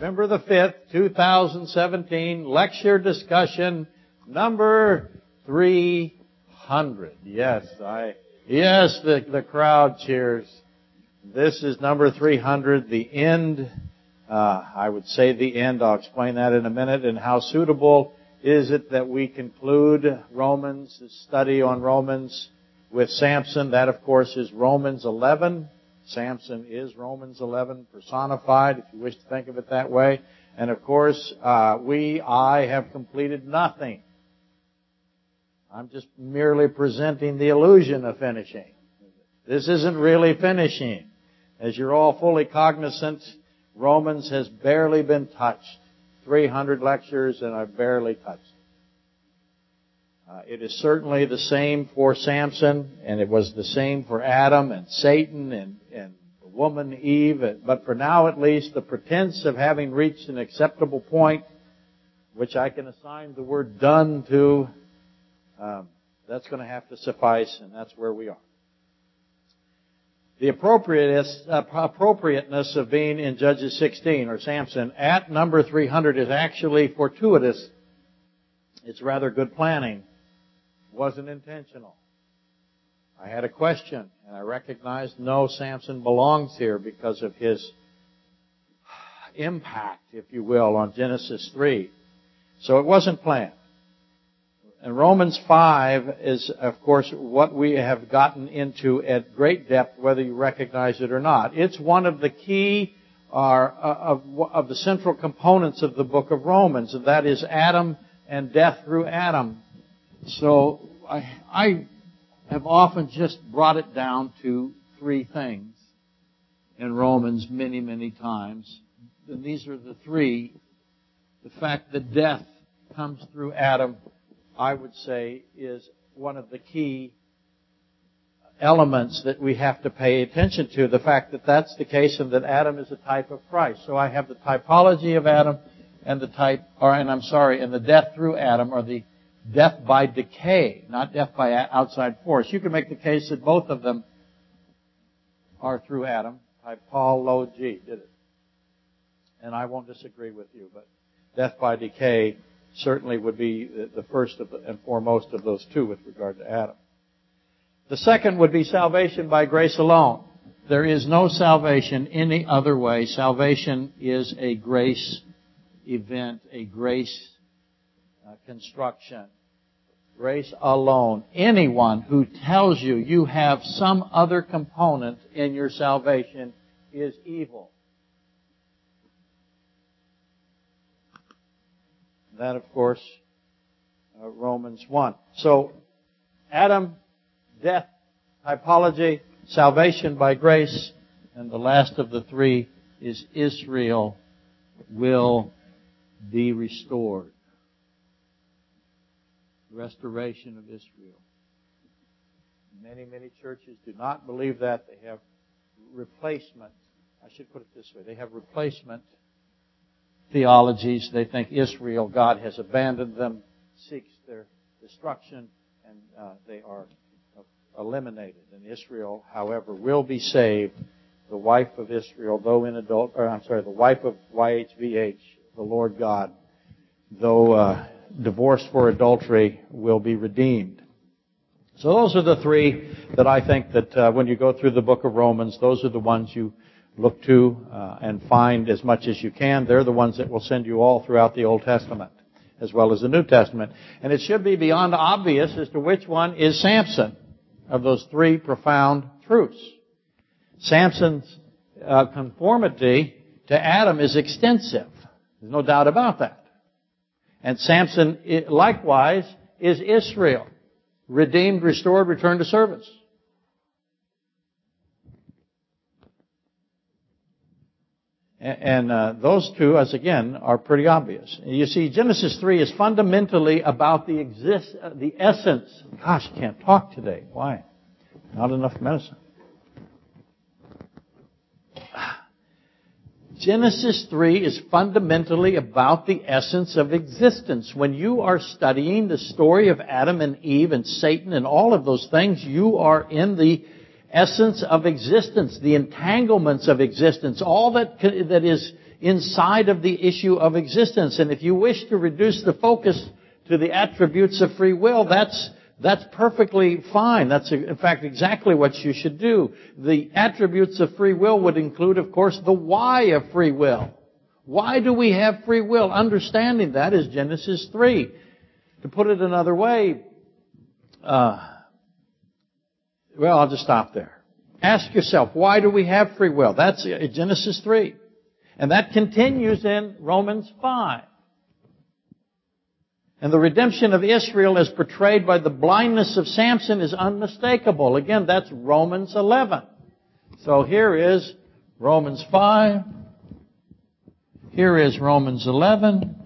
November the 5th, 2017, lecture discussion number 300. Yes, I, yes, the, the crowd cheers. This is number 300, the end, uh, I would say the end, I'll explain that in a minute, and how suitable is it that we conclude Romans, study on Romans with Samson. That of course is Romans 11. Samson is Romans 11 personified, if you wish to think of it that way. And of course, uh, we, I, have completed nothing. I'm just merely presenting the illusion of finishing. This isn't really finishing. As you're all fully cognizant, Romans has barely been touched. 300 lectures and I've barely touched it. Uh, it is certainly the same for Samson, and it was the same for Adam and Satan and, woman Eve. But for now, at least, the pretense of having reached an acceptable point, which I can assign the word done to, um, that's going to have to suffice, and that's where we are. The appropriateness, uh, of being in Judges 16 or Samson at number 300 is actually fortuitous. It's rather good planning. Wasn't intentional. I had a question and I recognized no, Samson belongs here because of his impact, if you will, on Genesis 3. So it wasn't planned. And Romans 5 is, of course, what we have gotten into at great depth, whether you recognize it or not. It's one of the key uh, of, of the central components of the book of Romans, and that is Adam and death through Adam. So I, I have often just brought it down to three things in Romans many, many times. And these are the three. The fact that death comes through Adam I would say, is one of the key elements that we have to pay attention to. The fact that that's the case and that Adam is a type of Christ. So I have the typology of Adam and the type, or, and I'm sorry, and the death through Adam or the death by decay, not death by outside force. You can make the case that both of them are through Adam. by Paul Low G, did it. And I won't disagree with you, but death by decay certainly would be the first the, and foremost of those two with regard to Adam. The second would be salvation by grace alone. There is no salvation any other way. Salvation is a grace event, a grace construction. Grace alone. Anyone who tells you you have some other component in your salvation is evil. That, of course, uh, Romans 1. So, Adam, death, typology, salvation by grace, and the last of the three is Israel will be restored. Restoration of Israel. Many, many churches do not believe that. They have replacement. I should put it this way. They have replacement theologies. They think Israel, God has abandoned them, seeks their destruction, and uh, they are eliminated. And Israel, however, will be saved. The wife of Israel, though in adult, or I'm sorry, the wife of YHVH, the Lord God, though uh, divorced for adultery, will be redeemed. So those are the three that I think that uh, when you go through the book of Romans, those are the ones you look to uh, and find as much as you can. They're the ones that will send you all throughout the Old Testament as well as the New Testament. And it should be beyond obvious as to which one is Samson of those three profound truths. Samson's uh, conformity to Adam is extensive. There's no doubt about that. And Samson likewise is Israel. Redeemed, restored, returned to service. And uh, those two, as again, are pretty obvious. You see, Genesis 3 is fundamentally about the exist, uh, the essence. Gosh, can't talk today. Why? Not enough medicine. Genesis 3 is fundamentally about the essence of existence. When you are studying the story of Adam and Eve and Satan and all of those things, you are in the essence of existence, the entanglements of existence, all that, that is inside of the issue of existence. And if you wish to reduce the focus to the attributes of free will, that's, that's perfectly fine. That's, in fact, exactly what you should do. The attributes of free will would include, of course, the why of free will. Why do we have free will? Understanding that is Genesis 3. To put it another way, uh, well, I'll just stop there. Ask yourself, why do we have free will? That's Genesis 3. And that continues in Romans 5. And the redemption of Israel as portrayed by the blindness of Samson is unmistakable. Again, that's Romans 11. So here is Romans 5. Here is Romans 11.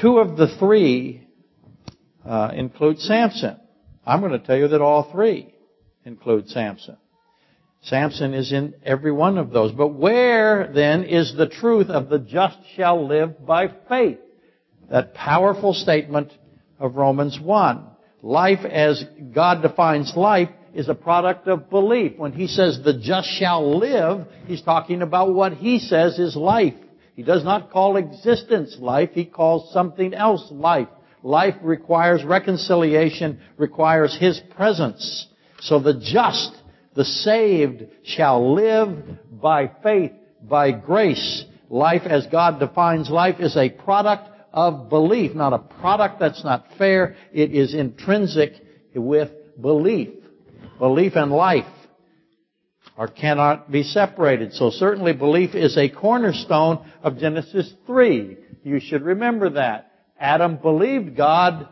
Two of the three uh, include Samson. I'm going to tell you that all three include Samson. Samson is in every one of those. But where then is the truth of the just shall live by faith? That powerful statement of Romans 1. Life as God defines life is a product of belief. When he says the just shall live, he's talking about what he says is life. He does not call existence life, he calls something else life. Life requires reconciliation, requires his presence. So the just the saved shall live by faith, by grace. Life as God defines life is a product of belief, not a product that's not fair. It is intrinsic with belief. Belief and life are cannot be separated. So certainly belief is a cornerstone of Genesis 3. You should remember that. Adam believed God.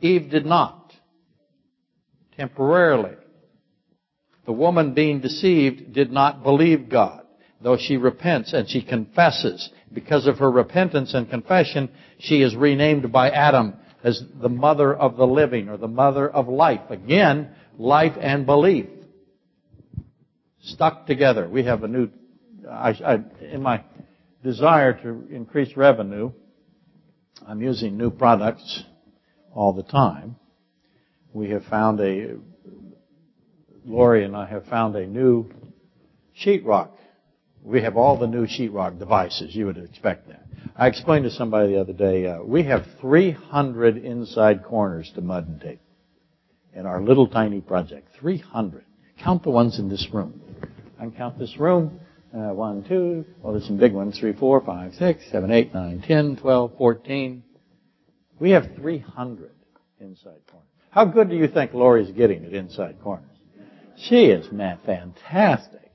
Eve did not temporarily. The woman being deceived did not believe God, though she repents and she confesses. Because of her repentance and confession, she is renamed by Adam as the mother of the living or the mother of life. Again, life and belief stuck together. We have a new, I, I, in my desire to increase revenue, I'm using new products all the time we have found a, Lori and I have found a new sheetrock. We have all the new sheetrock devices. You would expect that. I explained to somebody the other day, uh, we have 300 inside corners to mud and tape in our little tiny project. 300. Count the ones in this room. I can count this room. Uh, one, two. Well, there's some big ones. Three, four, five, six, seven, eight, nine, ten, twelve, fourteen. We have 300 inside corners. How good do you think Lori's getting at inside corners? She is, man, fantastic.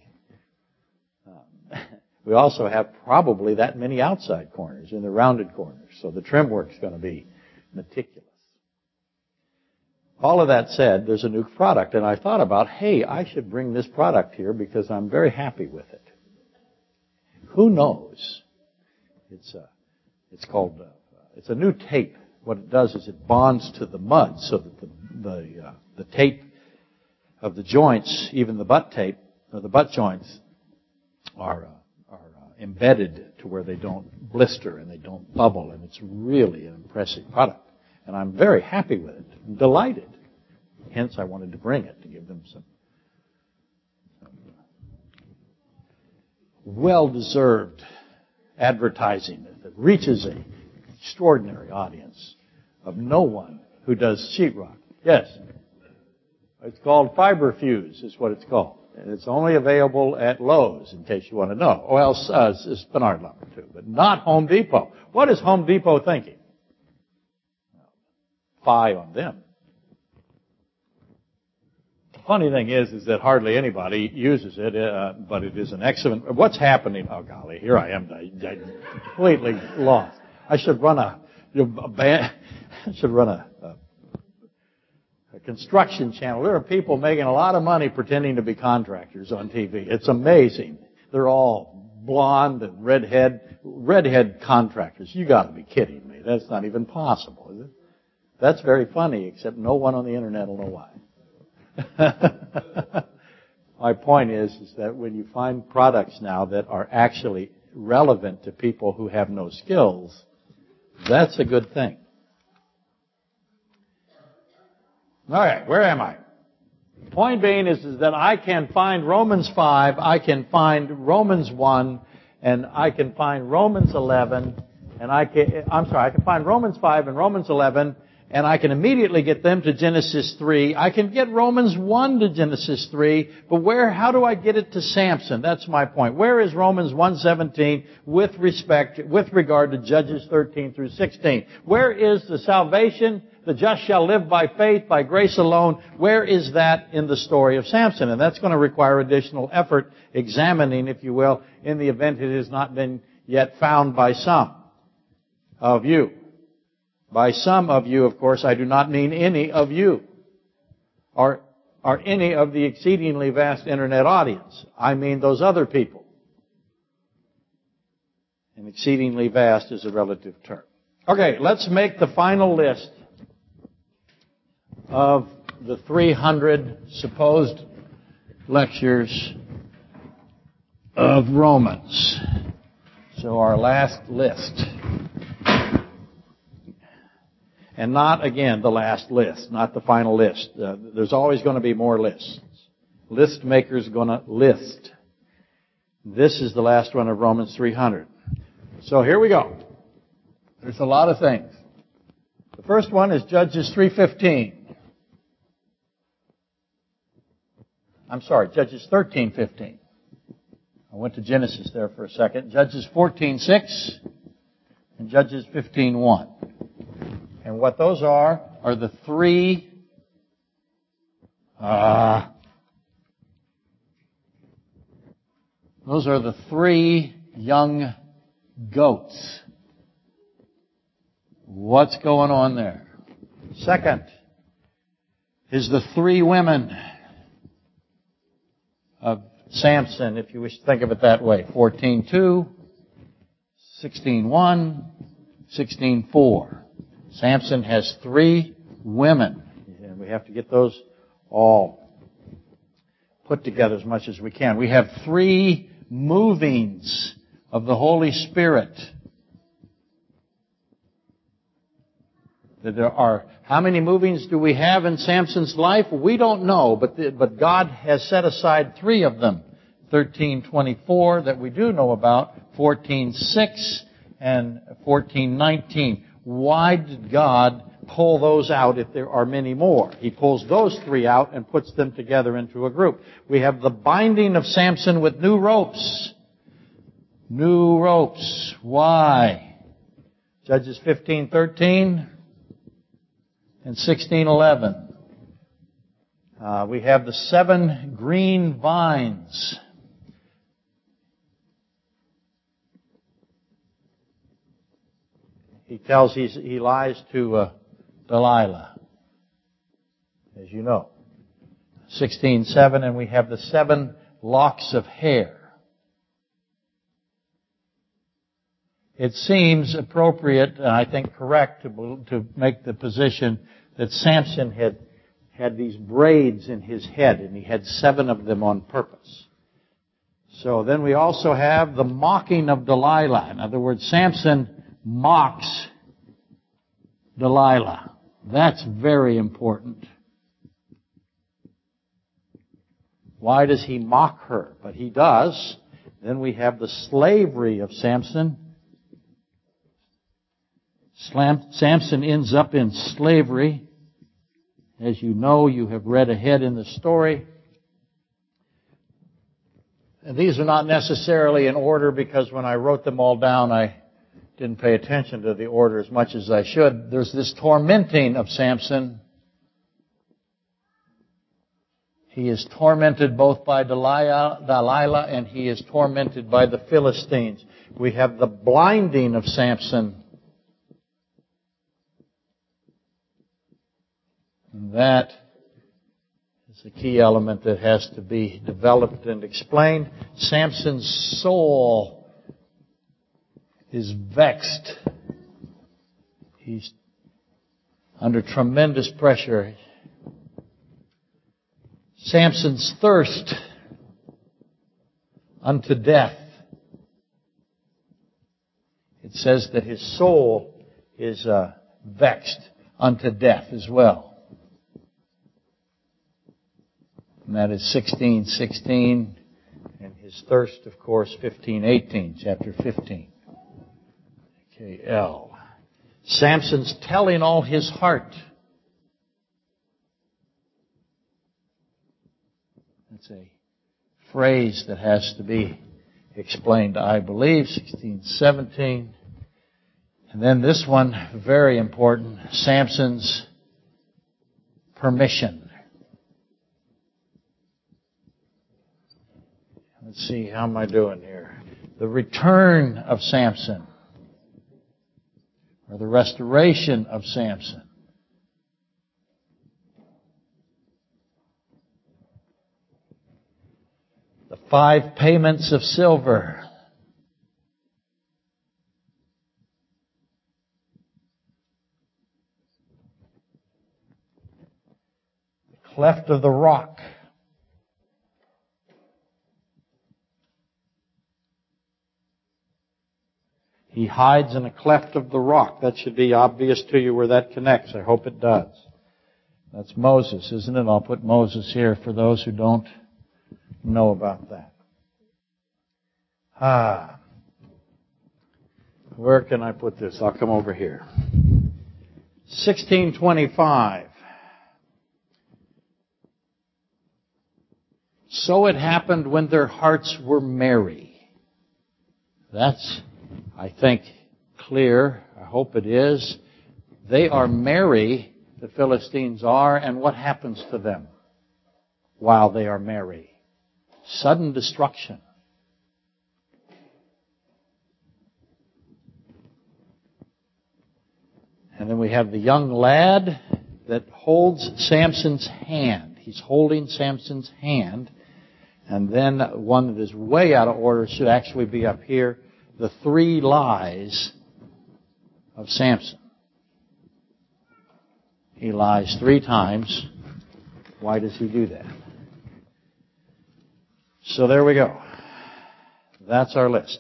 Um, we also have probably that many outside corners in the rounded corners, so the trim work's going to be meticulous. All of that said, there's a new product, and I thought about, hey, I should bring this product here because I'm very happy with it. Who knows? It's a, uh, it's called, uh, it's a new tape what it does is it bonds to the mud so that the, the, uh, the tape of the joints, even the butt tape, or the butt joints, are, uh, are uh, embedded to where they don't blister and they don't bubble, and it's really an impressive product. And I'm very happy with it. I'm delighted. Hence, I wanted to bring it to give them some, some uh, well-deserved advertising that reaches an extraordinary audience of no one who does sheetrock. Yes. It's called FibaFuse is what it's called. And it's only available at Lowe's, in case you want to know. Or else, uh, it's Spenard Lumber too, but not Home Depot. What is Home Depot thinking? Fie on them. The funny thing is, is that hardly anybody uses it, uh, but it is an excellent, what's happening? Oh golly, here I am, I, I completely lost. I should run a, a band, should run a, a, a construction channel. There are people making a lot of money pretending to be contractors on TV. It's amazing. They're all blonde and redhead, redhead contractors. You gotta be kidding me. That's not even possible, is it? That's very funny, except no one on the internet will know why. My point is, is that when you find products now that are actually relevant to people who have no skills, that's a good thing. All right, where am I? Point being is, is that I can find Romans 5, I can find Romans 1, and I can find Romans 11, and I can, I'm sorry, I can find Romans 5 and Romans 11, and I can immediately get them to Genesis 3. I can get Romans 1 to Genesis 3, but where, how do I get it to Samson? That's my point. Where is Romans 1:17 with respect, with regard to Judges 13 through 16? Where is the salvation, the just shall live by faith, by grace alone? Where is that in the story of Samson? And that's going to require additional effort, examining, if you will, in the event it has not been yet found by some of you. By some of you, of course, I do not mean any of you. Or, or any of the exceedingly vast internet audience. I mean those other people. And exceedingly vast is a relative term. Okay, let's make the final list of the 300 supposed lectures of Romans. So our last list. And not, again, the last list, not the final list. Uh, there's always going to be more lists. List makers going to list. This is the last one of Romans 300. So here we go. There's a lot of things. The first one is Judges 3.15. I'm sorry, Judges 13.15. I went to Genesis there for a second. Judges 14.6 and Judges 15.1. And what those are, are the three, uh, those are the three young goats. What's going on there? Second is the three women of Samson, if you wish to think of it that way. 14.2, 16.1, 16.4. Samson has three women, and we have to get those all put together as much as we can. We have three movings of the Holy Spirit. There are, how many movings do we have in Samson's life? We don't know, but, the, but God has set aside three of them. 1324 that we do know about, 14.6 and 14.19. Why did God pull those out if there are many more? He pulls those three out and puts them together into a group. We have the binding of Samson with new ropes. New ropes. Why? Judges 15:13 and 16:11. Uh, we have the seven green vines. He tells he's, he lies to uh, Delilah, as you know. 16:7, and we have the seven locks of hair. It seems appropriate, and I think correct, to, to make the position that Samson had had these braids in his head, and he had seven of them on purpose. So then we also have the mocking of Delilah. In other words, Samson mocks Delilah. That's very important. Why does he mock her? But he does. Then we have the slavery of Samson. Samson ends up in slavery. As you know, you have read ahead in the story. And these are not necessarily in order because when I wrote them all down, I didn't pay attention to the order as much as I should. There's this tormenting of Samson. He is tormented both by Delilah, and he is tormented by the Philistines. We have the blinding of Samson. And that is a key element that has to be developed and explained. Samson's soul is vexed. He's under tremendous pressure. Samson's thirst unto death. It says that his soul is uh, vexed unto death as well. And that is 1616. And his thirst, of course, 1518, chapter 15. KL. Samson's telling all his heart. That's a phrase that has to be explained, I believe, 1617. And then this one, very important, Samson's permission. Let's see, how am I doing here? The return of Samson, or the restoration of Samson. The five payments of silver. The cleft of the rock. He hides in a cleft of the rock. That should be obvious to you where that connects. I hope it does. That's Moses, isn't it? I'll put Moses here for those who don't know about that. Ah. Where can I put this? I'll come over here. 1625. So it happened when their hearts were merry. That's I think, clear. I hope it is. They are merry, the Philistines are, and what happens to them while they are merry? Sudden destruction. And then we have the young lad that holds Samson's hand. He's holding Samson's hand. And then one that is way out of order should actually be up here the three lies of Samson. He lies three times. Why does he do that? So there we go. That's our list.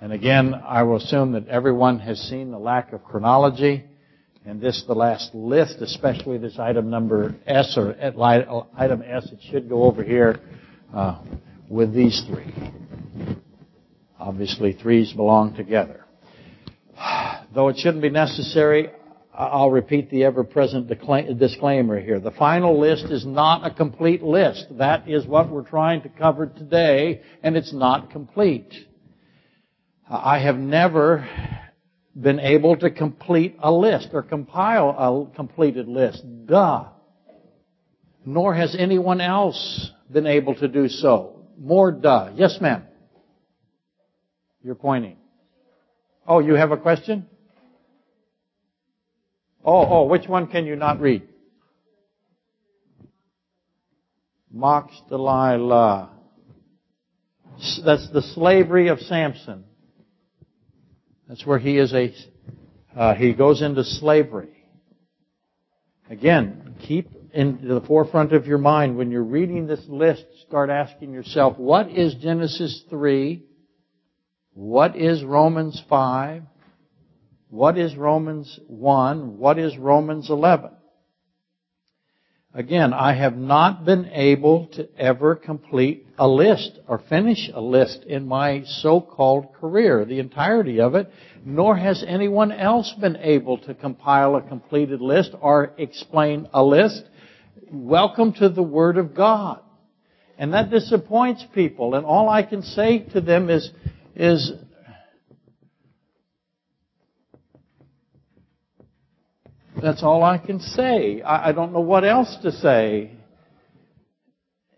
And again, I will assume that everyone has seen the lack of chronology. And this, the last list, especially this item number S or item S, it should go over here uh, with these three. Obviously, threes belong together. Though it shouldn't be necessary, I'll repeat the ever-present disclaimer here. The final list is not a complete list. That is what we're trying to cover today, and it's not complete. I have never been able to complete a list or compile a completed list. Duh. Nor has anyone else been able to do so. More duh. Yes, ma'am. You're pointing. Oh, you have a question? Oh, oh, which one can you not read? Mocks Delilah. That's the slavery of Samson. That's where he is a, uh, he goes into slavery. Again, keep in the forefront of your mind when you're reading this list, start asking yourself, what is Genesis 3? What is Romans 5? What is Romans 1? What is Romans 11? Again, I have not been able to ever complete a list or finish a list in my so-called career, the entirety of it, nor has anyone else been able to compile a completed list or explain a list. Welcome to the Word of God. And that disappoints people, and all I can say to them is, is that's all I can say. I, I don't know what else to say.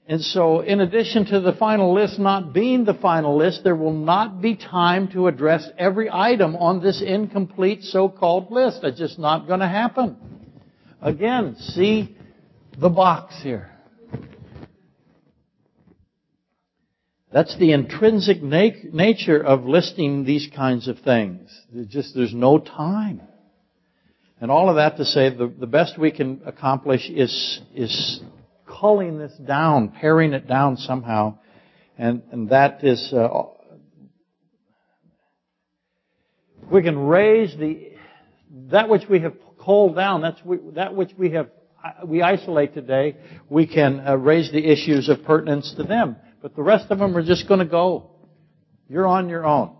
And so, in addition to the final list not being the final list, there will not be time to address every item on this incomplete so-called list. It's just not going to happen. Again, see the box here. That's the intrinsic na- nature of listing these kinds of things. There's just there's no time. And all of that to say the, the best we can accomplish is is culling this down, paring it down somehow, and and that is uh, we can raise the that which we have culled down. That's we, that which we have we isolate today, we can uh, raise the issues of pertinence to them. But the rest of them are just going to go. You're on your own.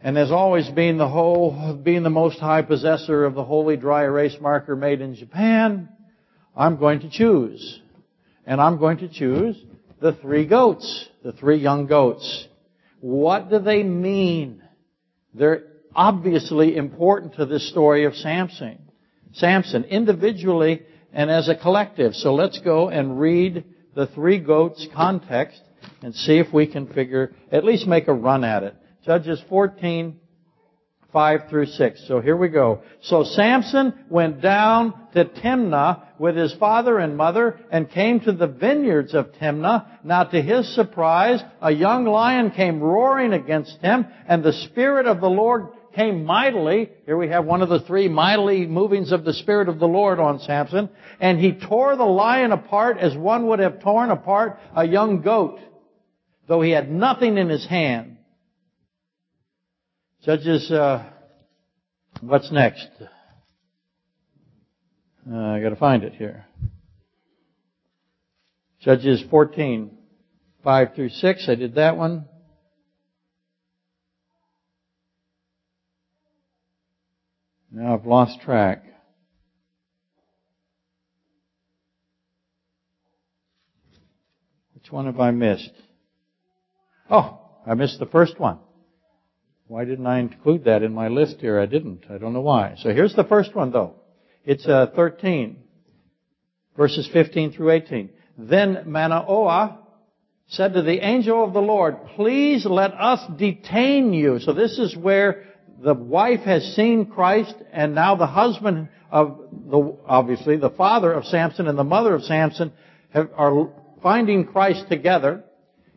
And as always, being the whole, being the most high possessor of the holy dry erase marker made in Japan, I'm going to choose. And I'm going to choose the three goats, the three young goats. What do they mean? They're obviously important to this story of Samson. Samson, individually and as a collective. So let's go and read the three goats context and see if we can figure, at least make a run at it. Judges 14, 5 through 6. So here we go. So Samson went down to Timnah with his father and mother and came to the vineyards of Timnah. Now to his surprise, a young lion came roaring against him and the Spirit of the Lord came mightily. Here we have one of the three mightily movings of the Spirit of the Lord on Samson. And he tore the lion apart as one would have torn apart a young goat, though he had nothing in his hand. Judges, uh, what's next? Uh, I gotta find it here. Judges 14, 5 through 6. I did that one. Now I've lost track. Which one have I missed? Oh, I missed the first one. Why didn't I include that in my list here? I didn't. I don't know why. So here's the first one though. It's uh, 13, verses 15 through 18. Then Manoah said to the angel of the Lord, please let us detain you. So this is where the wife has seen Christ and now the husband of the, obviously the father of Samson and the mother of Samson have, are finding Christ together.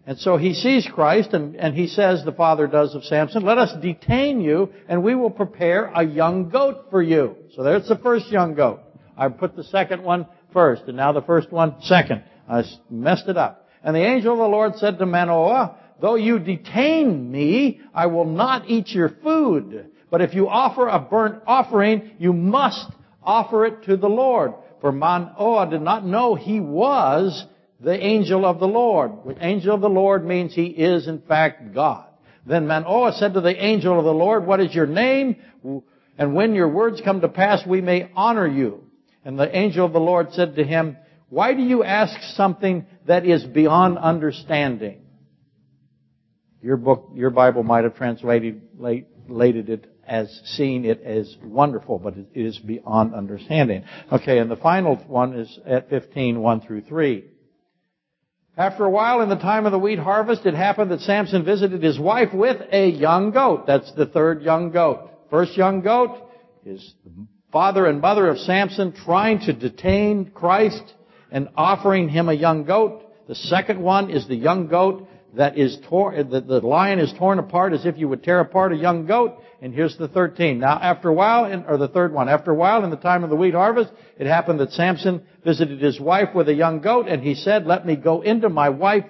And so he sees Christ and, and he says, the father does of Samson, let us detain you and we will prepare a young goat for you. So there's the first young goat. I put the second one first and now the first one second. I messed it up. And the angel of the Lord said to Manoah, though you detain me, I will not eat your food. But if you offer a burnt offering, you must offer it to the Lord. For Manoah did not know he was the angel of the Lord. The angel of the Lord means he is in fact God. Then Manoah said to the angel of the Lord, what is your name? And when your words come to pass, we may honor you. And the angel of the Lord said to him, why do you ask something that is beyond understanding? Your book, your Bible might have translated it as seeing it as wonderful, but it is beyond understanding. Okay, and the final one is at 15, 1 through 3. After a while, in the time of the wheat harvest, it happened that Samson visited his wife with a young goat. That's the third young goat. First young goat is the father and mother of Samson trying to detain Christ and offering him a young goat. The second one is the young goat that is torn, the, the lion is torn apart as if you would tear apart a young goat. And here's the 13. Now after a while, in, or the third one, after a while in the time of the wheat harvest, it happened that Samson visited his wife with a young goat and he said, let me go into my wife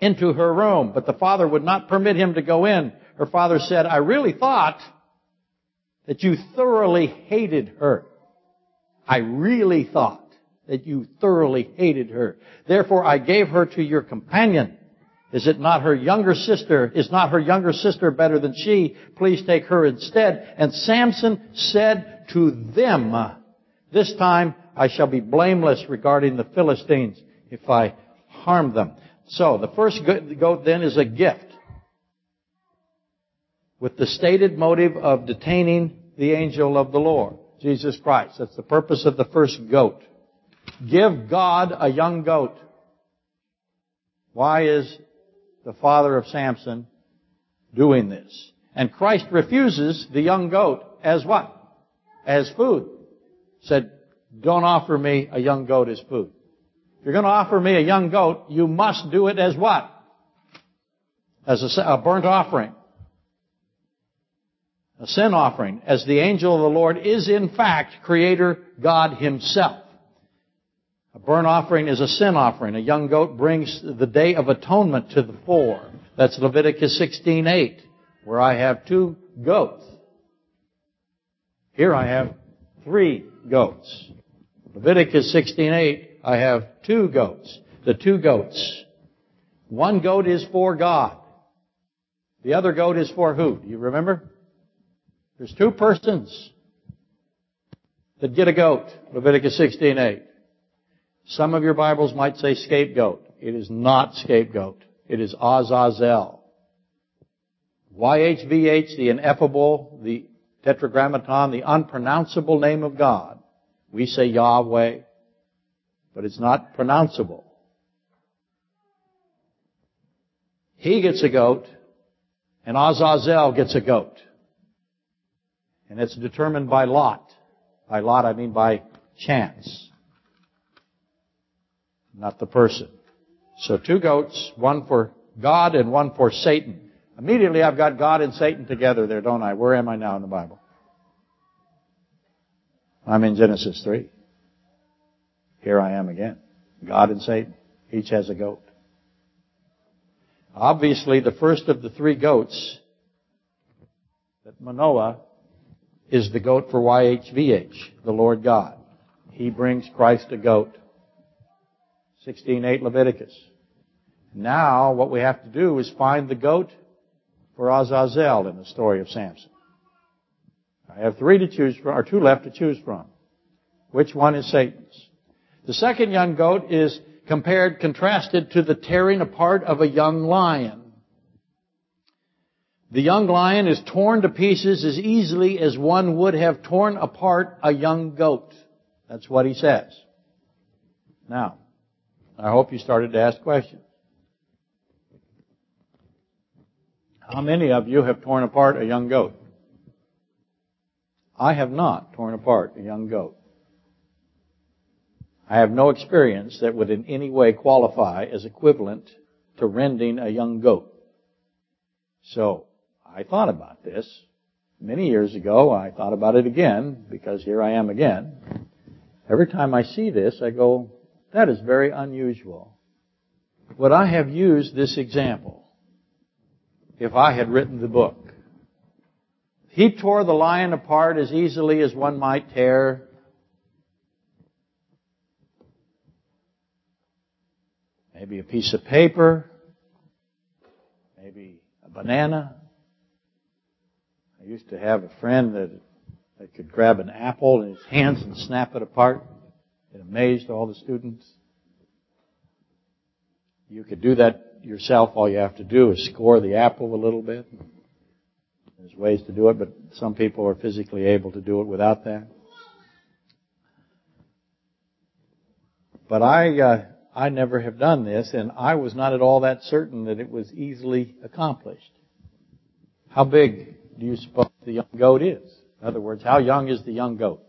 into her room. But the father would not permit him to go in. Her father said, I really thought that you thoroughly hated her. I really thought that you thoroughly hated her. Therefore I gave her to your companion. Is it not her younger sister? Is not her younger sister better than she? Please take her instead. And Samson said to them, this time I shall be blameless regarding the Philistines if I harm them. So the first goat then is a gift with the stated motive of detaining the angel of the Lord, Jesus Christ. That's the purpose of the first goat. Give God a young goat. Why is the father of Samson, doing this. And Christ refuses the young goat as what? As food. Said, don't offer me a young goat as food. If you're going to offer me a young goat, you must do it as what? As a, a burnt offering. A sin offering. As the angel of the Lord is in fact Creator God Himself. A burnt offering is a sin offering. A young goat brings the day of atonement to the fore. That's Leviticus 16:8, where I have two goats. Here I have three goats. Leviticus 16:8, I have two goats. The two goats. One goat is for God. The other goat is for who? Do you remember? There's two persons that get a goat. Leviticus 16:8. Some of your Bibles might say scapegoat. It is not scapegoat. It is Azazel. YHVH, the ineffable, the tetragrammaton, the unpronounceable name of God. We say Yahweh, but it's not pronounceable. He gets a goat, and Azazel gets a goat. And it's determined by lot. By lot, I mean by chance. Not the person. So two goats, one for God and one for Satan. Immediately I've got God and Satan together there, don't I? Where am I now in the Bible? I'm in Genesis 3. Here I am again. God and Satan. Each has a goat. Obviously, the first of the three goats that Manoah is the goat for YHVH, the Lord God. He brings Christ a goat. 16.8 Leviticus. Now, what we have to do is find the goat for Azazel in the story of Samson. I have three to choose from, or two left to choose from. Which one is Satan's? The second young goat is compared, contrasted to the tearing apart of a young lion. The young lion is torn to pieces as easily as one would have torn apart a young goat. That's what he says. Now, I hope you started to ask questions. How many of you have torn apart a young goat? I have not torn apart a young goat. I have no experience that would in any way qualify as equivalent to rending a young goat. So, I thought about this many years ago. I thought about it again because here I am again. Every time I see this, I go, that is very unusual. Would I have used this example if I had written the book? He tore the lion apart as easily as one might tear maybe a piece of paper, maybe a banana. I used to have a friend that, that could grab an apple in his hands and snap it apart. It amazed all the students. You could do that yourself. All you have to do is score the apple a little bit. There's ways to do it, but some people are physically able to do it without that. But I, uh, I never have done this, and I was not at all that certain that it was easily accomplished. How big do you suppose the young goat is? In other words, how young is the young goat?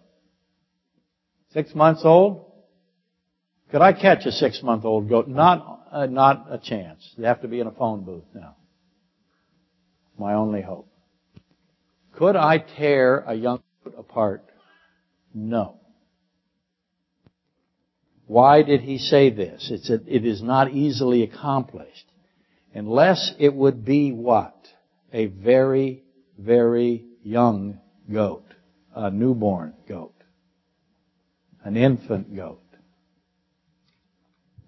Six months old? Could I catch a six month old goat? Not, uh, not a chance. You have to be in a phone booth now. My only hope. Could I tear a young goat apart? No. Why did he say this? It's a, it is not easily accomplished. Unless it would be what? A very, very young goat. A newborn goat. An infant goat.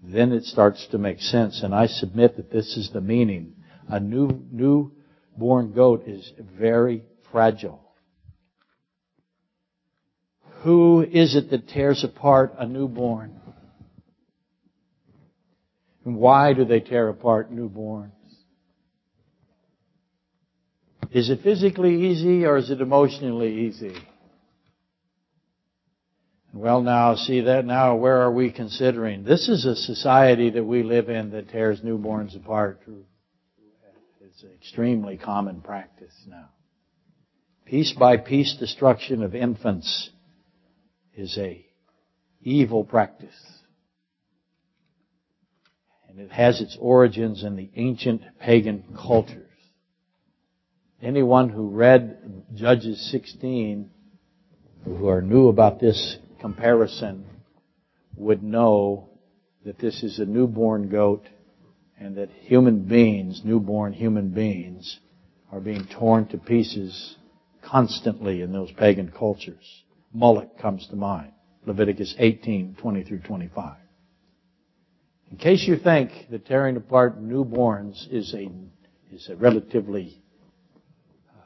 Then it starts to make sense, and I submit that this is the meaning. A new, newborn goat is very fragile. Who is it that tears apart a newborn? And why do they tear apart newborns? Is it physically easy or is it emotionally easy? Well, now, see that now, where are we considering? This is a society that we live in that tears newborns apart. It's an extremely common practice now. Piece by piece destruction of infants is a evil practice and it has its origins in the ancient pagan cultures. Anyone who read Judges 16, who are new about this comparison, would know that this is a newborn goat and that human beings, newborn human beings, are being torn to pieces constantly in those pagan cultures. Moloch comes to mind. Leviticus 18, 20 through 25. In case you think that tearing apart newborns is a, is a relatively uh,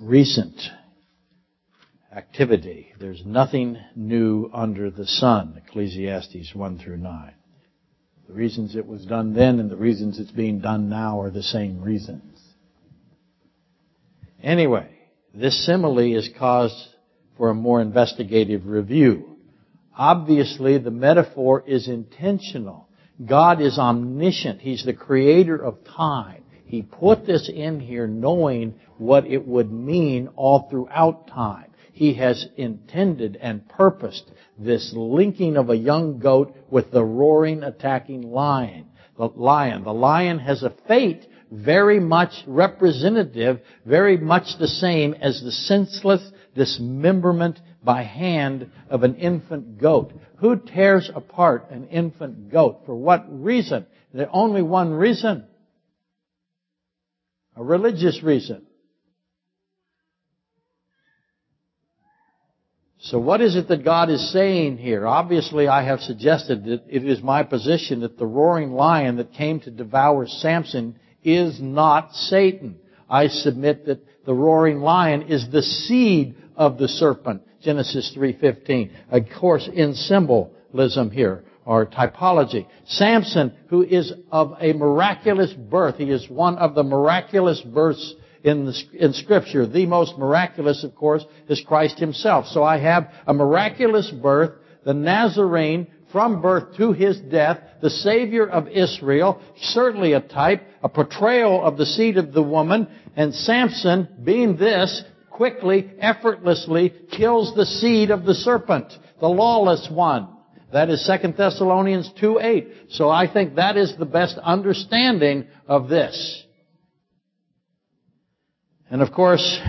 recent activity, there's nothing new under the sun, Ecclesiastes 1 through 9. The reasons it was done then and the reasons it's being done now are the same reasons. Anyway, this simile is caused for a more investigative review. Obviously, the metaphor is intentional. God is omniscient. He's the creator of time. He put this in here knowing what it would mean all throughout time. He has intended and purposed this linking of a young goat with the roaring, attacking lion. The lion. The lion has a fate very much representative, very much the same as the senseless dismemberment by hand of an infant goat. Who tears apart an infant goat? For what reason? There's only one reason. A religious reason. So what is it that God is saying here? Obviously, I have suggested that it is my position that the roaring lion that came to devour Samson is not Satan. I submit that the roaring lion is the seed of the serpent. Genesis 3:15. Of course, in symbolism here or typology. Samson, who is of a miraculous birth, he is one of the miraculous births in, the, in Scripture. The most miraculous, of course, is Christ Himself. So I have a miraculous birth, the Nazarene from birth to His death, the Savior of Israel, certainly a type, a portrayal of the seed of the woman, and Samson, being this, quickly, effortlessly kills the seed of the serpent, the lawless one. That is 2 Thessalonians 2.8. So I think that is the best understanding of this. And of course,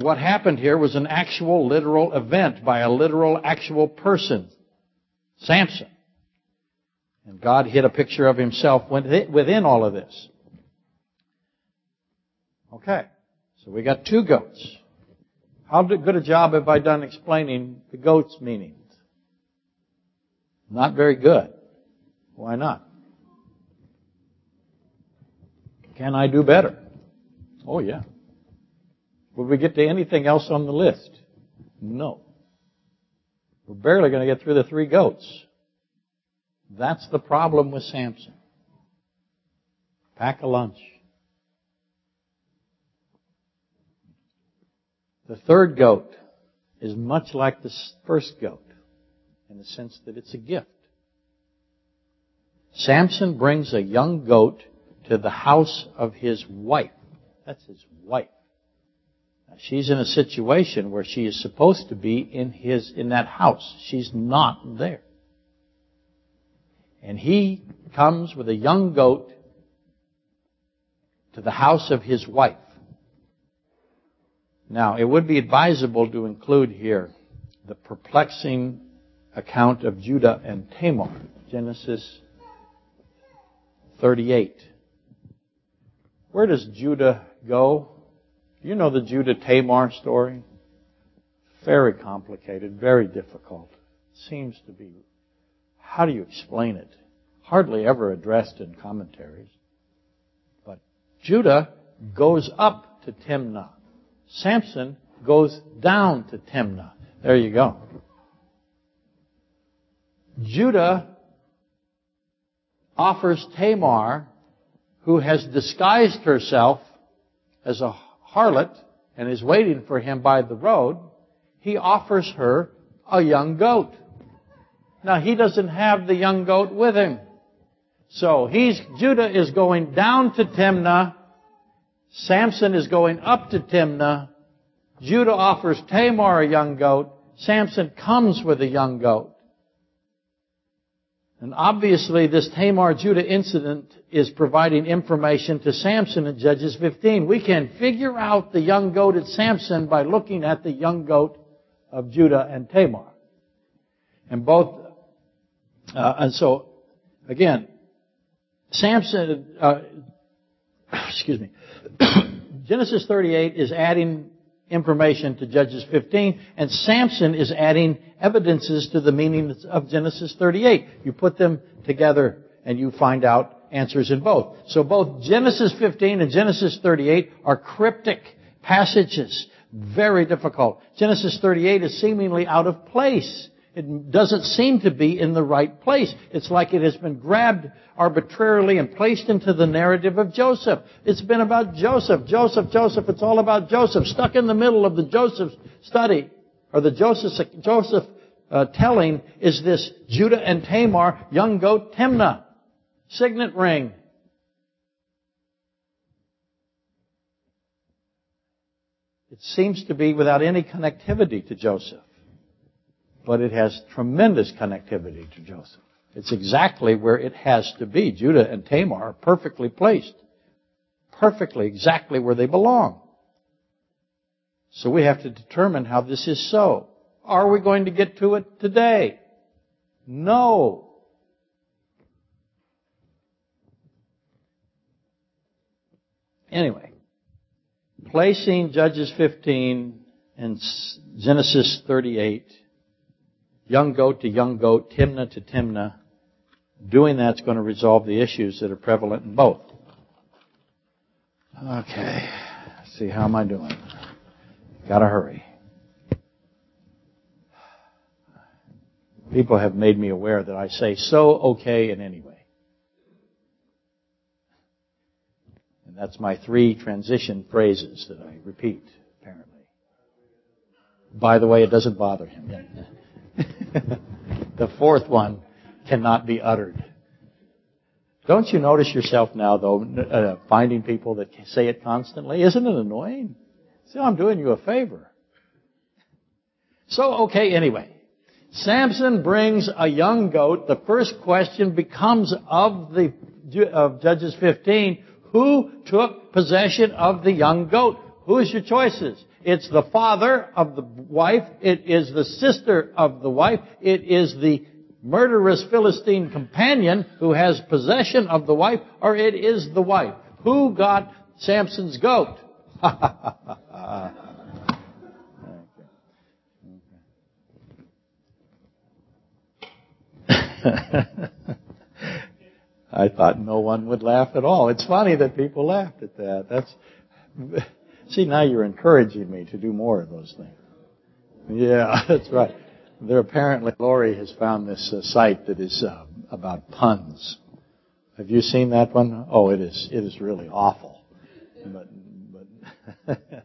what happened here was an actual literal event by a literal actual person. Samson. And God hid a picture of himself within all of this. Okay. So we got two goats. How good a job have I done explaining the goat's meanings? Not very good. Why not? Can I do better? Oh yeah. Will we get to anything else on the list? No. We're barely going to get through the three goats. That's the problem with Samson. Pack a lunch. The third goat is much like the first goat in the sense that it's a gift. Samson brings a young goat to the house of his wife. That's his wife. She's in a situation where she is supposed to be in his, in that house. She's not there. And he comes with a young goat to the house of his wife. Now, it would be advisable to include here the perplexing account of Judah and Tamar, Genesis 38. Where does Judah go? You know the Judah Tamar story? Very complicated, very difficult. Seems to be. How do you explain it? Hardly ever addressed in commentaries. But Judah goes up to Timnah. Samson goes down to Timnah. There you go. Judah offers Tamar, who has disguised herself as a harlot and is waiting for him by the road, he offers her a young goat. Now he doesn't have the young goat with him. So he's, Judah is going down to Timnah. Samson is going up to Timnah. Judah offers Tamar a young goat. Samson comes with a young goat. And obviously this Tamar Judah incident is providing information to Samson in Judges 15. We can figure out the young goat at Samson by looking at the young goat of Judah and Tamar. And both, uh, and so, again, Samson, uh, excuse me, Genesis 38 is adding information to Judges 15, and Samson is adding evidences to the meaning of Genesis 38. You put them together and you find out answers in both. So both Genesis 15 and Genesis 38 are cryptic passages. Very difficult. Genesis 38 is seemingly out of place. It doesn't seem to be in the right place. It's like it has been grabbed arbitrarily and placed into the narrative of Joseph. It's been about Joseph, Joseph, Joseph. It's all about Joseph. Stuck in the middle of the Joseph study, or the Joseph, Joseph uh, telling is this Judah and Tamar, young goat Timnah, signet ring. It seems to be without any connectivity to Joseph but it has tremendous connectivity to Joseph. It's exactly where it has to be. Judah and Tamar are perfectly placed. Perfectly, exactly where they belong. So we have to determine how this is so. Are we going to get to it today? No. Anyway, placing Judges 15 and Genesis 38 young goat to young goat, Timnah to Timnah, Doing that's going to resolve the issues that are prevalent in both. Okay. Let's see, how am I doing? Gotta hurry. People have made me aware that I say so okay in any way. And that's my three transition phrases that I repeat, apparently. By the way, it doesn't bother him. the fourth one cannot be uttered. Don't you notice yourself now, though, uh, finding people that say it constantly? Isn't it annoying? See, I'm doing you a favor. So, okay, anyway. Samson brings a young goat. The first question becomes of the of Judges 15, who took possession of the young goat? Who's your choices? It's the father of the wife. It is the sister of the wife. It is the murderous Philistine companion who has possession of the wife, or it is the wife. Who got Samson's goat? I thought no one would laugh at all. It's funny that people laughed at that. That's See, now you're encouraging me to do more of those things. Yeah, that's right. There apparently, Lori has found this uh, site that is uh, about puns. Have you seen that one? Oh, it is. It is really awful. But, but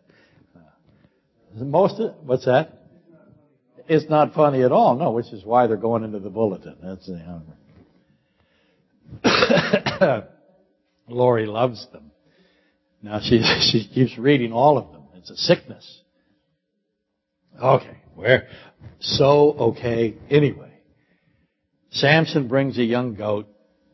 most of, what's that? It's not funny at all. No, which is why they're going into the bulletin. That's the. Lori loves them. Now she, she keeps reading all of them. It's a sickness. Okay, where? So, okay, anyway. Samson brings a young goat.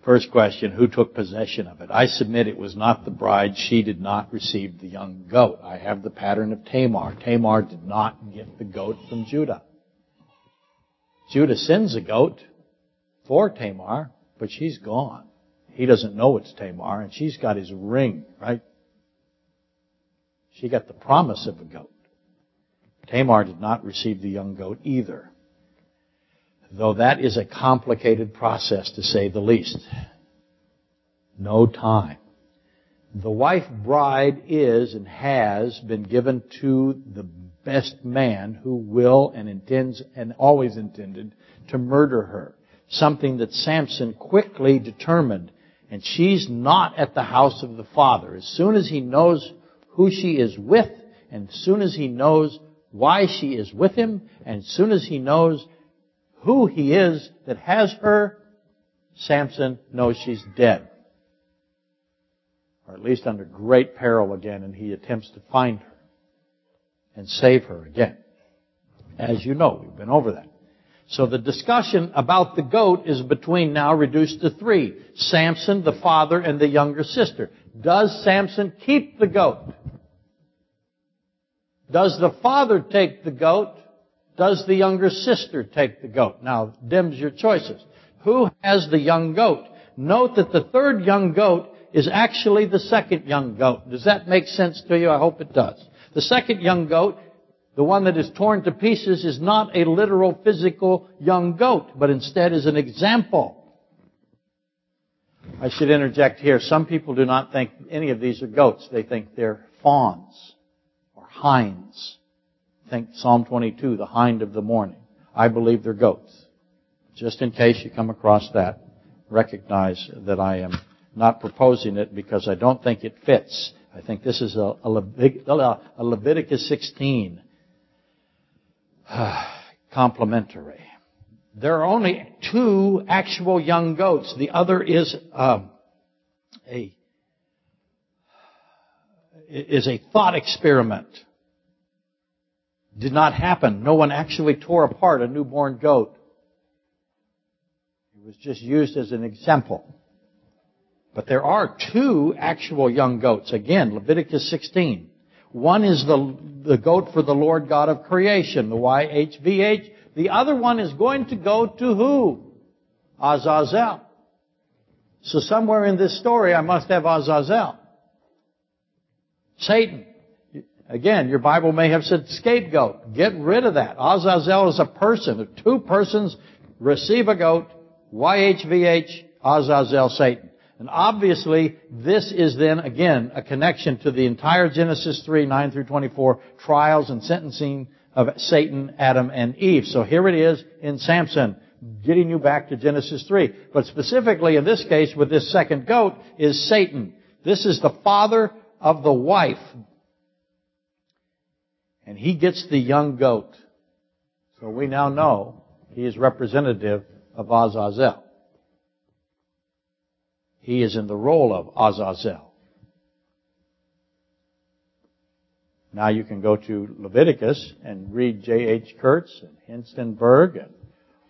First question, who took possession of it? I submit it was not the bride. She did not receive the young goat. I have the pattern of Tamar. Tamar did not get the goat from Judah. Judah sends a goat for Tamar, but she's gone. He doesn't know it's Tamar, and she's got his ring, right? She got the promise of a goat. Tamar did not receive the young goat either. Though that is a complicated process to say the least. No time. The wife bride is and has been given to the best man who will and intends and always intended to murder her. Something that Samson quickly determined. And she's not at the house of the father. As soon as he knows who she is with, and soon as he knows why she is with him, and soon as he knows who he is that has her, Samson knows she's dead. Or at least under great peril again, and he attempts to find her and save her again. As you know, we've been over that. So the discussion about the goat is between now reduced to three. Samson, the father, and the younger sister. Does Samson keep the goat? Does the father take the goat? Does the younger sister take the goat? Now, dims your choices. Who has the young goat? Note that the third young goat is actually the second young goat. Does that make sense to you? I hope it does. The second young goat, the one that is torn to pieces, is not a literal physical young goat, but instead is an example. I should interject here. Some people do not think any of these are goats. They think they're fawns or hinds. Think Psalm 22, the hind of the morning. I believe they're goats. Just in case you come across that, recognize that I am not proposing it because I don't think it fits. I think this is a, a, a Leviticus 16 complementary. There are only two actual young goats. The other is um, a is a thought experiment. Did not happen. No one actually tore apart a newborn goat. It was just used as an example. But there are two actual young goats. Again, Leviticus 16. One is the, the goat for the Lord God of creation, the YHVH. The other one is going to go to who? Azazel. So somewhere in this story I must have Azazel. Satan. Again, your Bible may have said scapegoat. Get rid of that. Azazel is a person. If two persons receive a goat, YHVH, Azazel, Satan. And obviously, this is then, again, a connection to the entire Genesis 3, 9 through 24, trials and sentencing of Satan, Adam, and Eve. So here it is in Samson, getting you back to Genesis 3. But specifically in this case, with this second goat, is Satan. This is the father of the wife. And he gets the young goat. So we now know he is representative of Azazel. He is in the role of Azazel. Now you can go to Leviticus and read J.H. Kurtz and Hengstenberg and,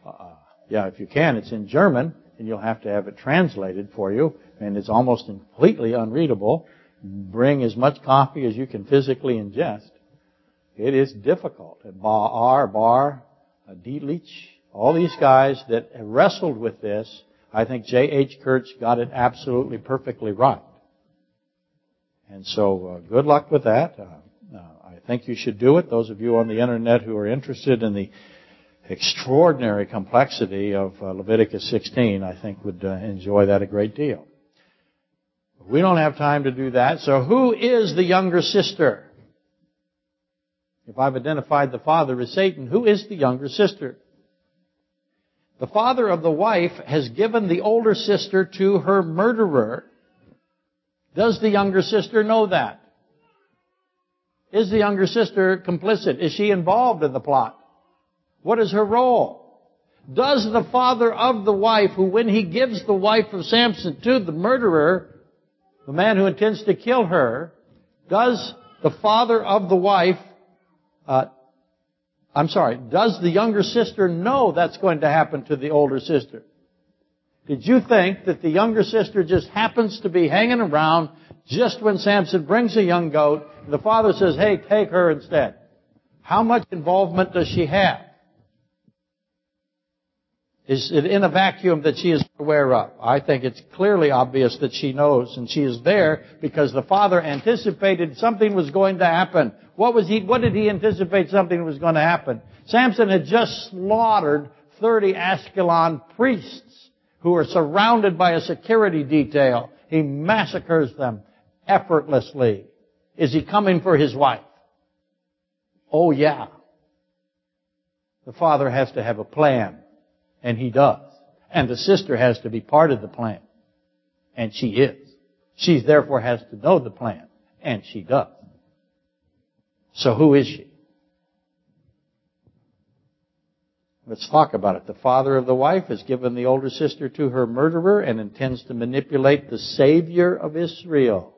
uh, yeah, if you can, it's in German and you'll have to have it translated for you and it's almost completely unreadable. Bring as much coffee as you can physically ingest. It is difficult. Ba'ar, Bar, Dietrich, all these guys that wrestled with this, I think J.H. Kurtz got it absolutely perfectly right. And so, uh, good luck with that. Uh, uh, I think you should do it. Those of you on the internet who are interested in the extraordinary complexity of uh, Leviticus 16, I think would uh, enjoy that a great deal. We don't have time to do that. So who is the younger sister? If I've identified the father as Satan, who is the younger sister? The father of the wife has given the older sister to her murderer. Does the younger sister know that? Is the younger sister complicit? Is she involved in the plot? What is her role? Does the father of the wife, who when he gives the wife of Samson to the murderer, the man who intends to kill her, does the father of the wife uh, I'm sorry, does the younger sister know that's going to happen to the older sister? Did you think that the younger sister just happens to be hanging around just when Samson brings a young goat and the father says, hey, take her instead? How much involvement does she have? Is it in a vacuum that she is aware of? I think it's clearly obvious that she knows and she is there because the father anticipated something was going to happen. What was he, what did he anticipate something was going to happen? Samson had just slaughtered 30 Ashkelon priests who were surrounded by a security detail. He massacres them effortlessly. Is he coming for his wife? Oh yeah. The father has to have a plan. And he does. And the sister has to be part of the plan. And she is. She therefore has to know the plan. And she does. So who is she? Let's talk about it. The father of the wife has given the older sister to her murderer and intends to manipulate the savior of Israel,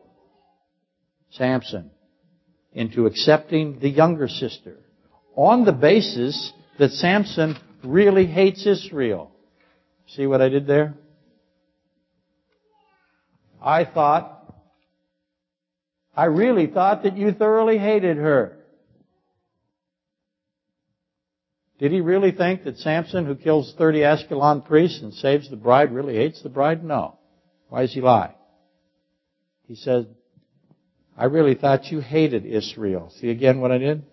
Samson, into accepting the younger sister on the basis that Samson really hates Israel. See what I did there? I thought, I really thought that you thoroughly hated her. Did he really think that Samson, who kills 30 Ashkelon priests and saves the bride, really hates the bride? No. Why does he lie? He says, I really thought you hated Israel. See again what I did?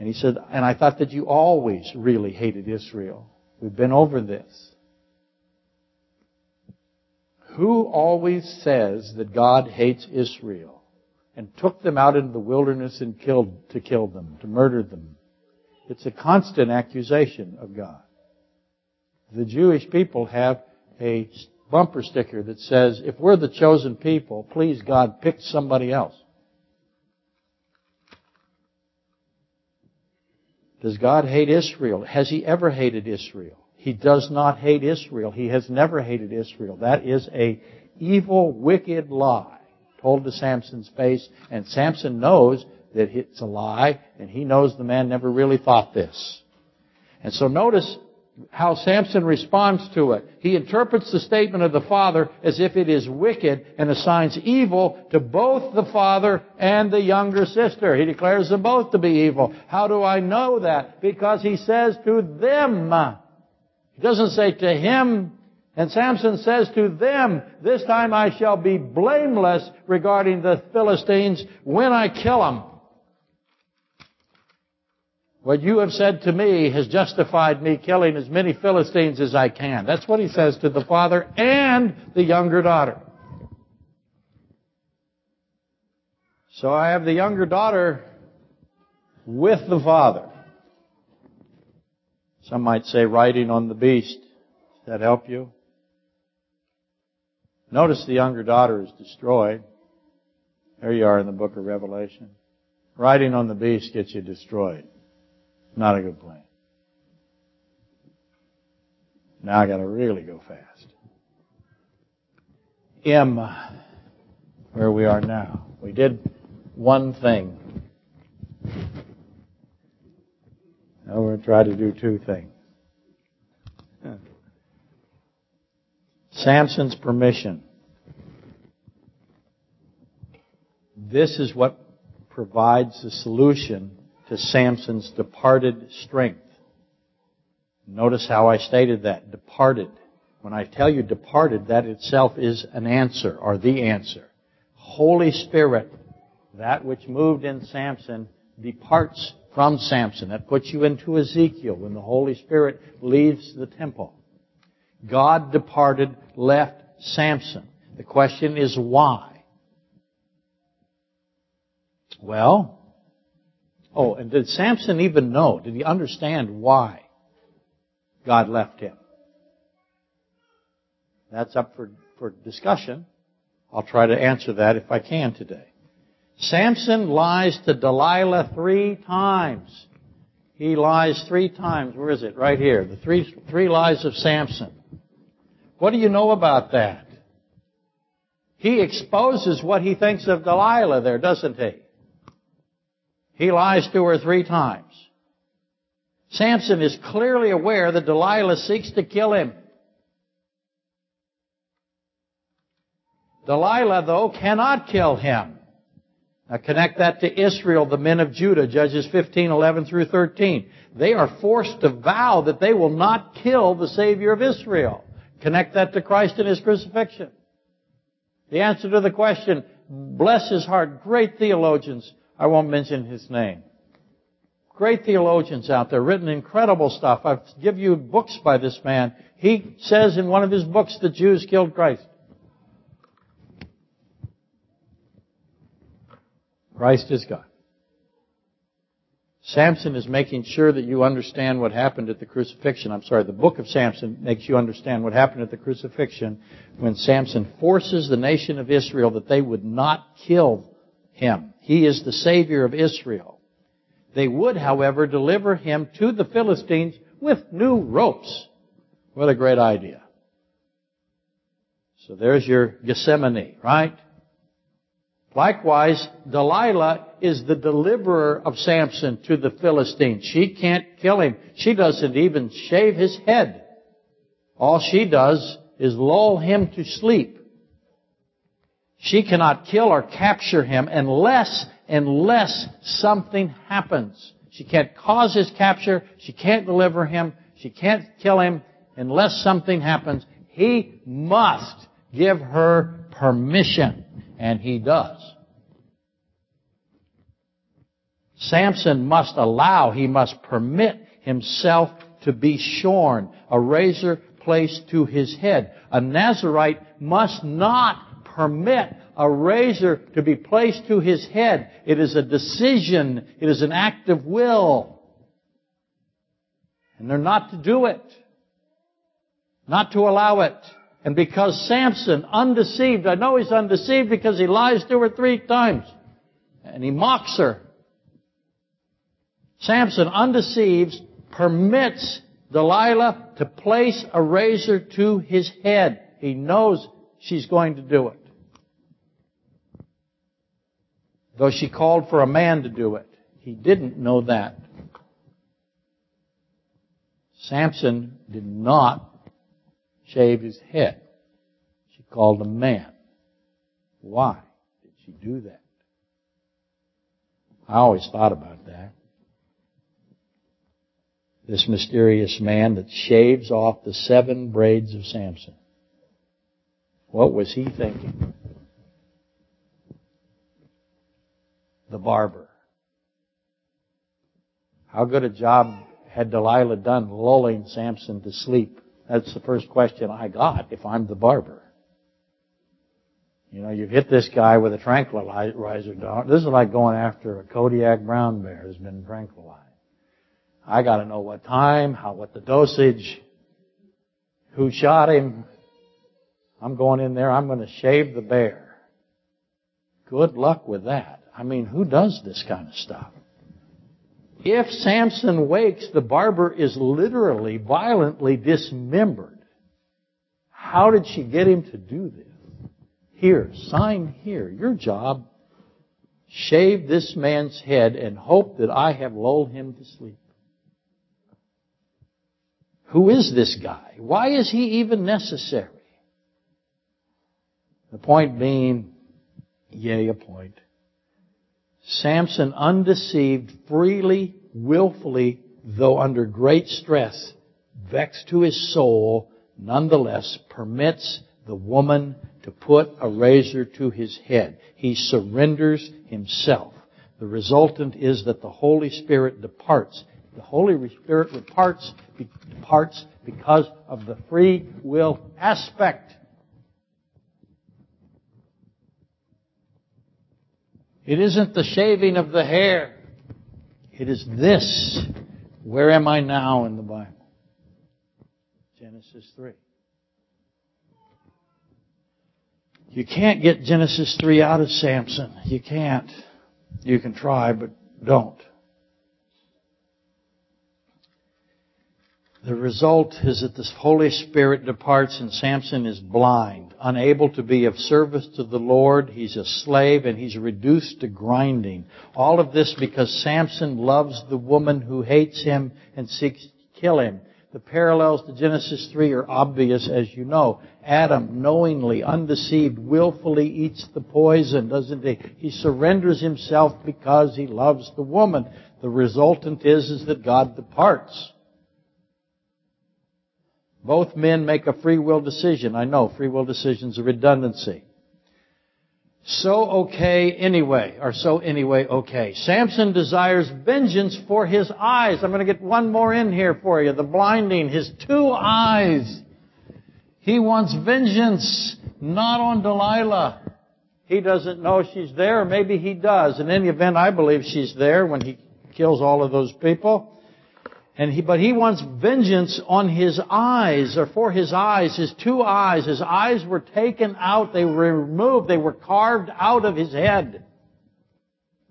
And he said, and I thought that you always really hated Israel. We've been over this. Who always says that God hates Israel and took them out into the wilderness and killed, to kill them, to murder them? It's a constant accusation of God. The Jewish people have a bumper sticker that says, if we're the chosen people, please God, pick somebody else. Does God hate Israel? Has He ever hated Israel? He does not hate Israel. He has never hated Israel. That is a evil, wicked lie told to Samson's face, and Samson knows that it's a lie, and he knows the man never really thought this. And so notice how Samson responds to it. He interprets the statement of the father as if it is wicked and assigns evil to both the father and the younger sister. He declares them both to be evil. How do I know that? Because he says to them. He doesn't say to him. And Samson says to them, this time I shall be blameless regarding the Philistines when I kill them. What you have said to me has justified me killing as many Philistines as I can. That's what he says to the father and the younger daughter. So I have the younger daughter with the father. Some might say riding on the beast. Does that help you? Notice the younger daughter is destroyed. There you are in the book of Revelation. Riding on the beast gets you destroyed. Not a good plan. Now I gotta really go fast. M, where we are now. We did one thing. Now we're to try to do two things. Samson's permission. This is what provides the solution to Samson's departed strength. Notice how I stated that. Departed. When I tell you departed, that itself is an answer or the answer. Holy Spirit, that which moved in Samson, departs from Samson. That puts you into Ezekiel when the Holy Spirit leaves the temple. God departed, left Samson. The question is why? Well, Oh, and did Samson even know? Did he understand why God left him? That's up for, for discussion. I'll try to answer that if I can today. Samson lies to Delilah three times. He lies three times. Where is it? Right here. The three, three lies of Samson. What do you know about that? He exposes what he thinks of Delilah there, doesn't he? He lies to her three times. Samson is clearly aware that Delilah seeks to kill him. Delilah, though, cannot kill him. Now connect that to Israel, the men of Judah, Judges 15, 11 through 13. They are forced to vow that they will not kill the Savior of Israel. Connect that to Christ and His crucifixion. The answer to the question, bless his heart, great theologians I won't mention his name. Great theologians out there, written incredible stuff. I give you books by this man. He says in one of his books the Jews killed Christ. Christ is God. Samson is making sure that you understand what happened at the crucifixion. I'm sorry, the book of Samson makes you understand what happened at the crucifixion when Samson forces the nation of Israel that they would not kill him. He is the Savior of Israel. They would, however, deliver him to the Philistines with new ropes. What a great idea. So there's your Gethsemane, right? Likewise, Delilah is the deliverer of Samson to the Philistines. She can't kill him. She doesn't even shave his head. All she does is lull him to sleep. She cannot kill or capture him unless, unless something happens. She can't cause his capture. She can't deliver him. She can't kill him unless something happens. He must give her permission. And he does. Samson must allow, he must permit himself to be shorn, a razor placed to his head. A Nazarite must not permit a razor to be placed to his head. It is a decision. It is an act of will. And they're not to do it. Not to allow it. And because Samson, undeceived, I know he's undeceived because he lies to her three times. And he mocks her. Samson, undeceived, permits Delilah to place a razor to his head. He knows she's going to do it. Though she called for a man to do it. He didn't know that. Samson did not shave his head. She called a man. Why did she do that? I always thought about that this mysterious man that shaves off the seven braids of Samson. What was he thinking? The barber. How good a job had Delilah done lulling Samson to sleep? That's the first question I got if I'm the barber. You know, you've hit this guy with a tranquilizer dart. This is like going after a Kodiak brown bear who's been tranquilized. I got to know what time, how, what the dosage, who shot him. I'm going in there. I'm going to shave the bear. Good luck with that. I mean, who does this kind of stuff? If Samson wakes, the barber is literally violently dismembered. How did she get him to do this? Here, sign here. Your job, shave this man's head and hope that I have lulled him to sleep. Who is this guy? Why is he even necessary? The point being, yea, a point. Samson, undeceived, freely, willfully, though under great stress, vexed to his soul, nonetheless permits the woman to put a razor to his head. He surrenders himself. The resultant is that the Holy Spirit departs. The Holy Spirit departs departs because of the free will aspect. It isn't the shaving of the hair. It is this. Where am I now in the Bible? Genesis 3. You can't get Genesis 3 out of Samson. You can't. You can try, but don't. The result is that the Holy Spirit departs and Samson is blind, unable to be of service to the Lord. He's a slave and he's reduced to grinding. All of this because Samson loves the woman who hates him and seeks to kill him. The parallels to Genesis 3 are obvious as you know. Adam knowingly, undeceived, willfully eats the poison, doesn't he? He surrenders himself because he loves the woman. The resultant is, is that God departs. Both men make a free will decision. I know free will decisions are redundancy. So okay anyway, or so anyway okay. Samson desires vengeance for his eyes. I'm going to get one more in here for you. The blinding, his two eyes. He wants vengeance, not on Delilah. He doesn't know she's there, maybe he does. In any event, I believe she's there when he kills all of those people. And he, but he wants vengeance on his eyes, or for his eyes, his two eyes. His eyes were taken out, they were removed, they were carved out of his head.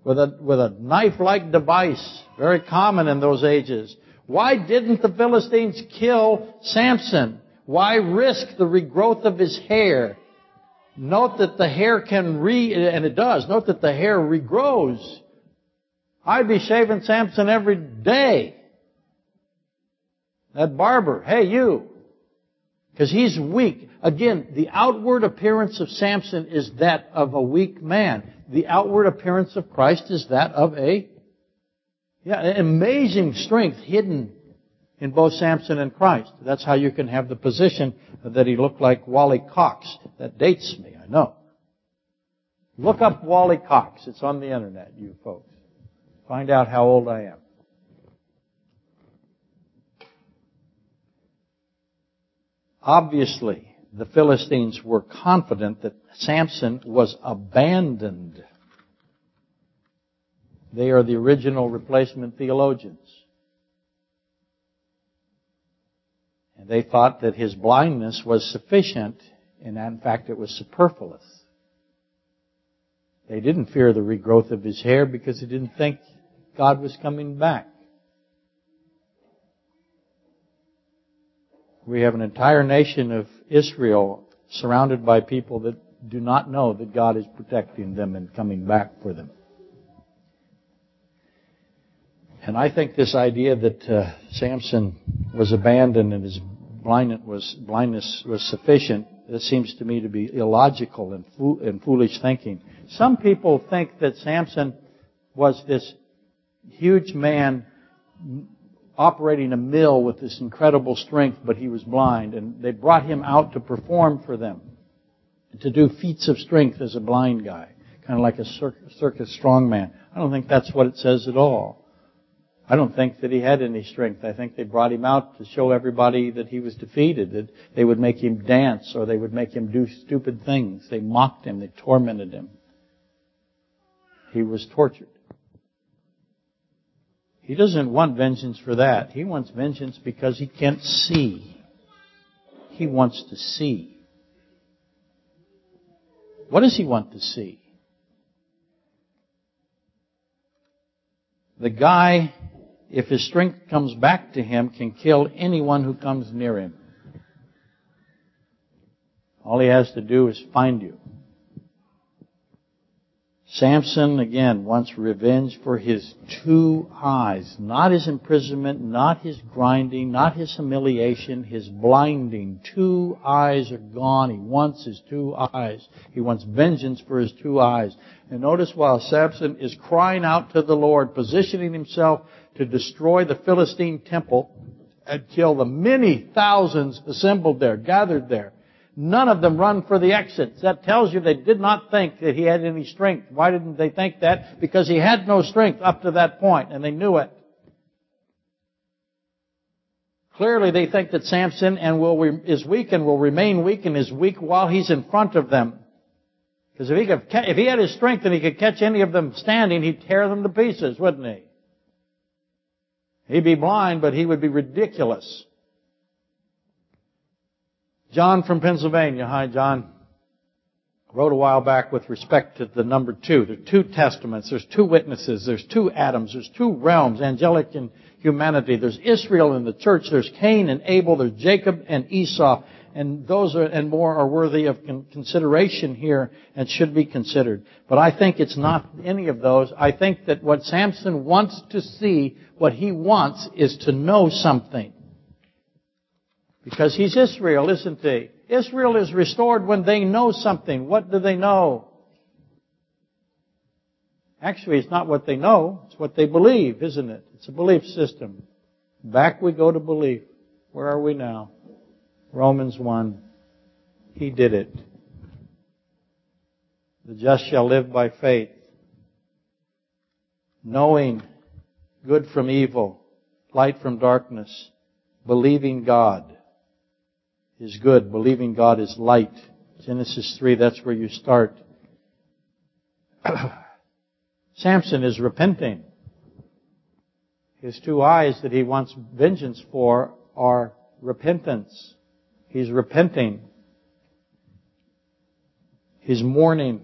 With a, with a knife-like device, very common in those ages. Why didn't the Philistines kill Samson? Why risk the regrowth of his hair? Note that the hair can re, and it does, note that the hair regrows. I'd be shaving Samson every day. That barber, hey you. Because he's weak. Again, the outward appearance of Samson is that of a weak man. The outward appearance of Christ is that of a, yeah, amazing strength hidden in both Samson and Christ. That's how you can have the position that he looked like Wally Cox. That dates me, I know. Look up Wally Cox. It's on the internet, you folks. Find out how old I am. Obviously, the Philistines were confident that Samson was abandoned. They are the original replacement theologians. And they thought that his blindness was sufficient, and in fact it was superfluous. They didn't fear the regrowth of his hair because they didn't think God was coming back. We have an entire nation of Israel surrounded by people that do not know that God is protecting them and coming back for them. And I think this idea that uh, Samson was abandoned and his blindness was, blindness was sufficient, this seems to me to be illogical and, and foolish thinking. Some people think that Samson was this huge man operating a mill with this incredible strength, but he was blind, and they brought him out to perform for them, to do feats of strength as a blind guy, kind of like a circus strongman. I don't think that's what it says at all. I don't think that he had any strength. I think they brought him out to show everybody that he was defeated, that they would make him dance or they would make him do stupid things. They mocked him, they tormented him. He was tortured. He doesn't want vengeance for that. He wants vengeance because he can't see. He wants to see. What does he want to see? The guy, if his strength comes back to him, can kill anyone who comes near him. All he has to do is find you. Samson, again, wants revenge for his two eyes. Not his imprisonment, not his grinding, not his humiliation, his blinding. Two eyes are gone. He wants his two eyes. He wants vengeance for his two eyes. And notice while Samson is crying out to the Lord, positioning himself to destroy the Philistine temple and kill the many thousands assembled there, gathered there, None of them run for the exits. That tells you they did not think that he had any strength. Why didn't they think that? Because he had no strength up to that point, and they knew it. Clearly they think that Samson and will, is weak and will remain weak and is weak while he's in front of them. Because if he, could, if he had his strength and he could catch any of them standing, he'd tear them to pieces, wouldn't he? He'd be blind, but he would be ridiculous. John from Pennsylvania. Hi, John. Wrote a while back with respect to the number two. There are two testaments. There's two witnesses. There's two Adams. There's two realms, angelic and humanity. There's Israel and the church. There's Cain and Abel. There's Jacob and Esau. And those are, and more are worthy of consideration here and should be considered. But I think it's not any of those. I think that what Samson wants to see, what he wants is to know something. Because he's Israel, isn't he? Israel is restored when they know something. What do they know? Actually, it's not what they know, it's what they believe, isn't it? It's a belief system. Back we go to belief. Where are we now? Romans 1. He did it. The just shall live by faith. Knowing good from evil, light from darkness, believing God is good. Believing God is light. Genesis 3, that's where you start. Samson is repenting. His two eyes that he wants vengeance for are repentance. He's repenting. He's mourning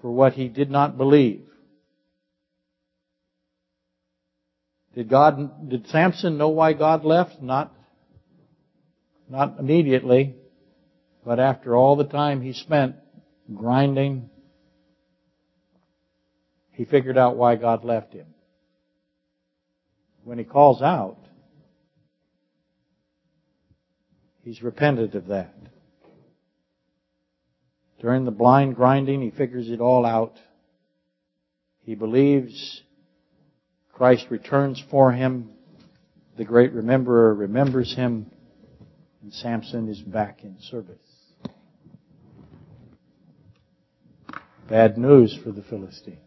for what he did not believe. Did God, did Samson know why God left? Not not immediately, but after all the time he spent grinding, he figured out why God left him. When he calls out, he's repented of that. During the blind grinding, he figures it all out. He believes Christ returns for him. The great rememberer remembers him and Samson is back in service. Bad news for the Philistine.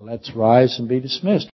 Let's rise and be dismissed.